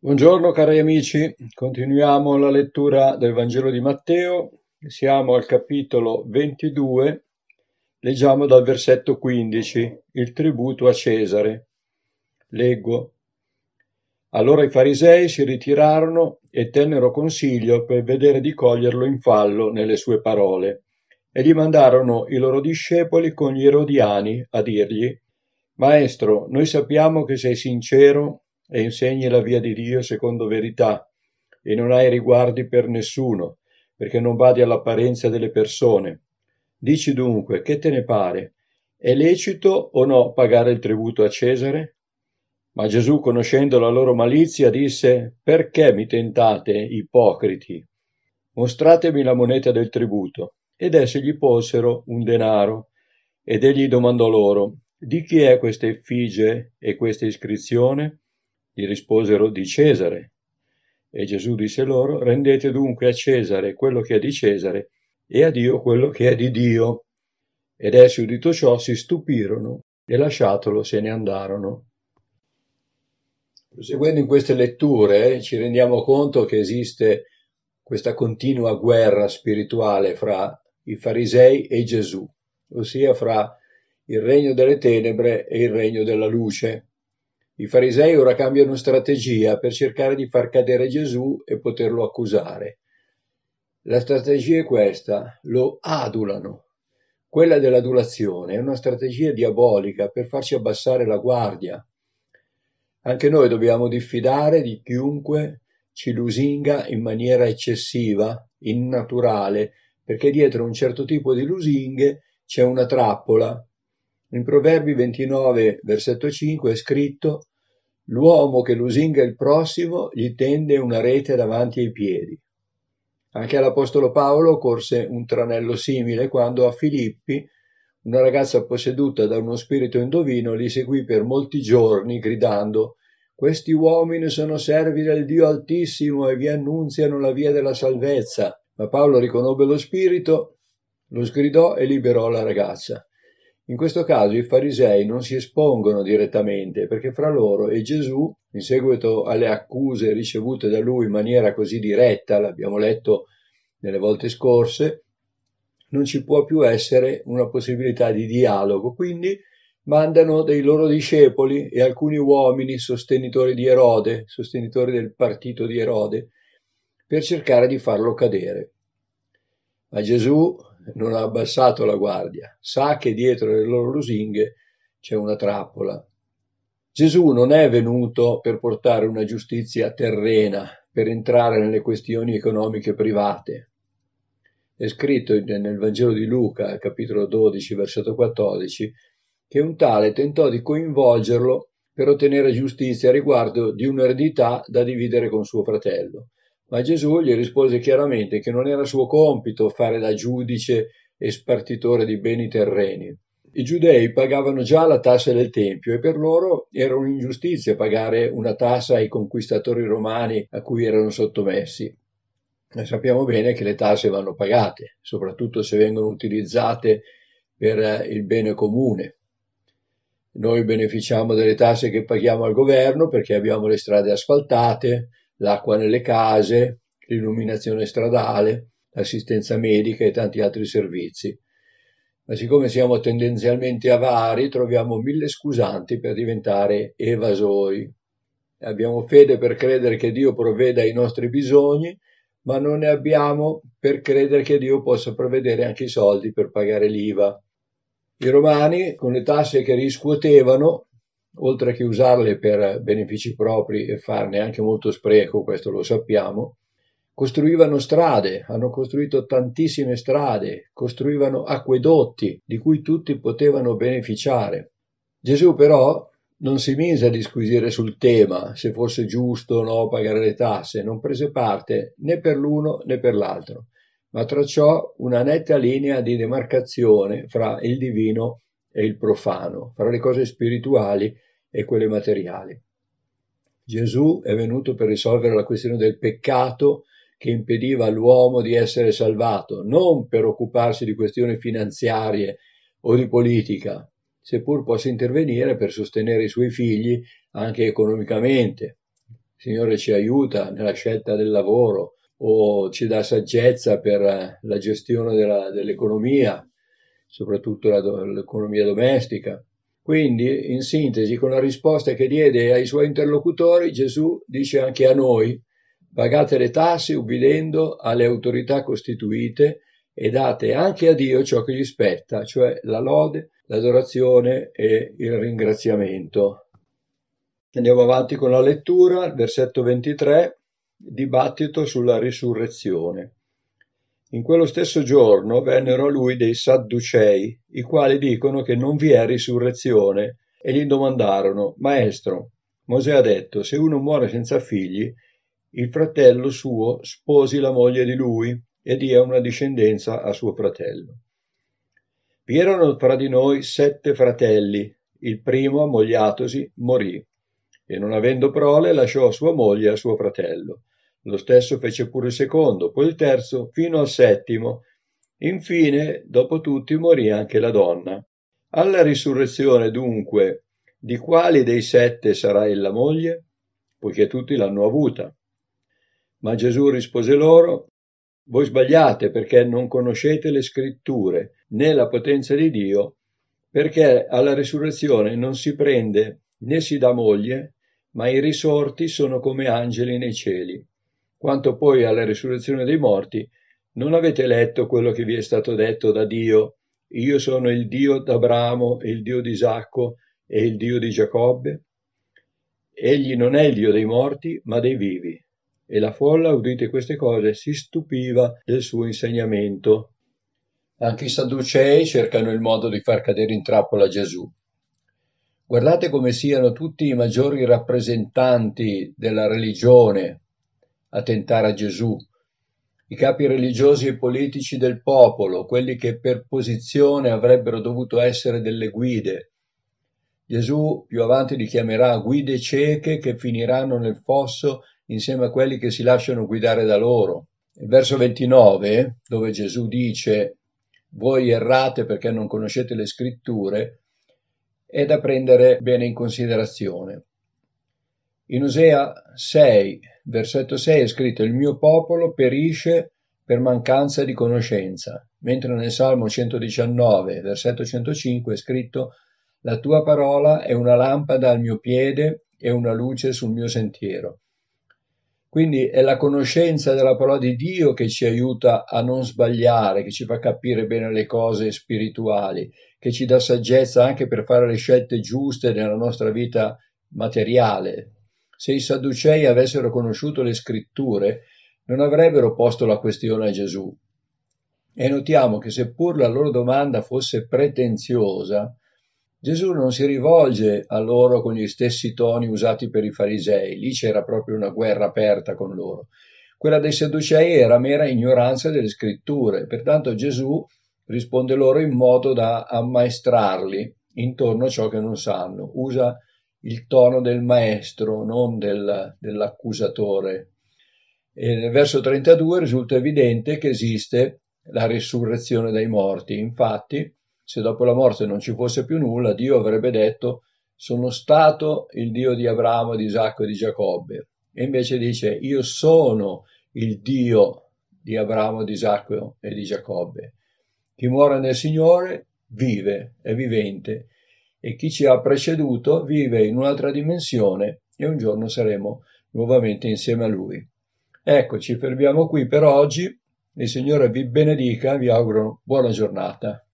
Buongiorno cari amici, continuiamo la lettura del Vangelo di Matteo, siamo al capitolo 22, leggiamo dal versetto 15, il tributo a Cesare. Leggo. Allora i farisei si ritirarono e tennero consiglio per vedere di coglierlo in fallo nelle sue parole, e gli mandarono i loro discepoli con gli erodiani a dirgli, Maestro, noi sappiamo che sei sincero e insegni la via di Dio secondo verità e non hai riguardi per nessuno, perché non badi all'apparenza delle persone. Dici dunque, che te ne pare? È lecito o no pagare il tributo a Cesare? Ma Gesù, conoscendo la loro malizia, disse, Perché mi tentate, ipocriti? Mostratemi la moneta del tributo. Ed essi gli posero un denaro. Ed egli domandò loro, Di chi è questa effigie e questa iscrizione? Gli risposero di Cesare. E Gesù disse loro, rendete dunque a Cesare quello che è di Cesare e a Dio quello che è di Dio. Ed essi udito ciò si stupirono e lasciatolo se ne andarono. Proseguendo in queste letture ci rendiamo conto che esiste questa continua guerra spirituale fra i farisei e Gesù, ossia fra il regno delle tenebre e il regno della luce. I farisei ora cambiano strategia per cercare di far cadere Gesù e poterlo accusare. La strategia è questa, lo adulano. Quella dell'adulazione è una strategia diabolica per farci abbassare la guardia. Anche noi dobbiamo diffidare di chiunque ci lusinga in maniera eccessiva, innaturale, perché dietro un certo tipo di lusinghe c'è una trappola. In Proverbi 29, versetto 5 è scritto L'uomo che lusinga il prossimo gli tende una rete davanti ai piedi. Anche all'Apostolo Paolo corse un tranello simile quando a Filippi una ragazza posseduta da uno spirito indovino li seguì per molti giorni gridando questi uomini sono servi del Dio Altissimo e vi annunziano la via della salvezza. Ma Paolo riconobbe lo spirito, lo sgridò e liberò la ragazza. In questo caso i farisei non si espongono direttamente perché fra loro e Gesù, in seguito alle accuse ricevute da lui in maniera così diretta, l'abbiamo letto nelle volte scorse, non ci può più essere una possibilità di dialogo. Quindi mandano dei loro discepoli e alcuni uomini sostenitori di Erode, sostenitori del partito di Erode, per cercare di farlo cadere. Ma Gesù non ha abbassato la guardia, sa che dietro le loro lusinghe c'è una trappola. Gesù non è venuto per portare una giustizia terrena, per entrare nelle questioni economiche private. È scritto nel Vangelo di Luca, capitolo 12, versetto 14, che un tale tentò di coinvolgerlo per ottenere giustizia riguardo di un'eredità da dividere con suo fratello. Ma Gesù gli rispose chiaramente che non era suo compito fare da giudice e spartitore di beni terreni. I giudei pagavano già la tassa del Tempio e per loro era un'ingiustizia pagare una tassa ai conquistatori romani a cui erano sottomessi. E sappiamo bene che le tasse vanno pagate, soprattutto se vengono utilizzate per il bene comune. Noi beneficiamo delle tasse che paghiamo al governo perché abbiamo le strade asfaltate, l'acqua nelle case, l'illuminazione stradale, l'assistenza medica e tanti altri servizi. Ma siccome siamo tendenzialmente avari, troviamo mille scusanti per diventare evasori. Abbiamo fede per credere che Dio provveda ai nostri bisogni, ma non ne abbiamo per credere che Dio possa provvedere anche i soldi per pagare l'IVA. I romani, con le tasse che riscuotevano, oltre che usarle per benefici propri e farne anche molto spreco, questo lo sappiamo, costruivano strade, hanno costruito tantissime strade, costruivano acquedotti di cui tutti potevano beneficiare. Gesù però non si mise a disquisire sul tema se fosse giusto o no pagare le tasse, non prese parte né per l'uno né per l'altro, ma tracciò una netta linea di demarcazione fra il divino e il profano, fra le cose spirituali e quelle materiali. Gesù è venuto per risolvere la questione del peccato che impediva all'uomo di essere salvato, non per occuparsi di questioni finanziarie o di politica, seppur possa intervenire per sostenere i suoi figli anche economicamente. Signore ci aiuta nella scelta del lavoro o ci dà saggezza per la gestione della, dell'economia, soprattutto la, l'economia domestica. Quindi, in sintesi, con la risposta che diede ai suoi interlocutori, Gesù dice anche a noi, pagate le tasse ubbidendo alle autorità costituite e date anche a Dio ciò che gli spetta, cioè la lode, l'adorazione e il ringraziamento. Andiamo avanti con la lettura, versetto 23, dibattito sulla risurrezione. In quello stesso giorno vennero a lui dei Sadducei, i quali dicono che non vi è risurrezione, e gli domandarono, Maestro, Mosè ha detto, se uno muore senza figli, il fratello suo sposi la moglie di lui e dia una discendenza a suo fratello. Vi erano fra di noi sette fratelli, il primo, ammogliatosi, morì, e non avendo prole lasciò sua moglie a suo fratello. Lo stesso fece pure il secondo, poi il terzo, fino al settimo. Infine, dopo tutti, morì anche la donna. Alla risurrezione, dunque, di quali dei sette sarà ella moglie? Poiché tutti l'hanno avuta. Ma Gesù rispose loro, voi sbagliate perché non conoscete le scritture né la potenza di Dio, perché alla risurrezione non si prende né si dà moglie, ma i risorti sono come angeli nei cieli. Quanto poi alla risurrezione dei morti, non avete letto quello che vi è stato detto da Dio? Io sono il Dio d'Abramo, il Dio di Isacco e il Dio di Giacobbe? Egli non è il Dio dei morti, ma dei vivi. E la folla, udite queste cose, si stupiva del suo insegnamento. Anche i Sadducei cercano il modo di far cadere in trappola Gesù. Guardate come siano tutti i maggiori rappresentanti della religione a tentare a Gesù, i capi religiosi e politici del popolo, quelli che per posizione avrebbero dovuto essere delle guide. Gesù più avanti li chiamerà guide cieche che finiranno nel fosso insieme a quelli che si lasciano guidare da loro. Il verso 29, dove Gesù dice voi errate perché non conoscete le scritture, è da prendere bene in considerazione. In Osea 6, versetto 6 è scritto il mio popolo perisce per mancanza di conoscenza, mentre nel Salmo 119, versetto 105 è scritto la tua parola è una lampada al mio piede e una luce sul mio sentiero. Quindi è la conoscenza della parola di Dio che ci aiuta a non sbagliare, che ci fa capire bene le cose spirituali, che ci dà saggezza anche per fare le scelte giuste nella nostra vita materiale, se i Sadducei avessero conosciuto le scritture, non avrebbero posto la questione a Gesù. E notiamo che seppur la loro domanda fosse pretenziosa, Gesù non si rivolge a loro con gli stessi toni usati per i farisei, lì c'era proprio una guerra aperta con loro. Quella dei Sadducei era mera ignoranza delle scritture, pertanto Gesù risponde loro in modo da ammaestrarli intorno a ciò che non sanno, usa il tono del maestro, non del, dell'accusatore. E nel verso 32 risulta evidente che esiste la risurrezione dai morti. Infatti, se dopo la morte non ci fosse più nulla, Dio avrebbe detto sono stato il Dio di Abramo, di Isacco e di Giacobbe. E invece dice io sono il Dio di Abramo, di Isacco e di Giacobbe. Chi muore nel Signore vive, è vivente e chi ci ha preceduto vive in un'altra dimensione e un giorno saremo nuovamente insieme a Lui. Ecco, ci fermiamo qui per oggi. Il Signore vi benedica, vi auguro buona giornata.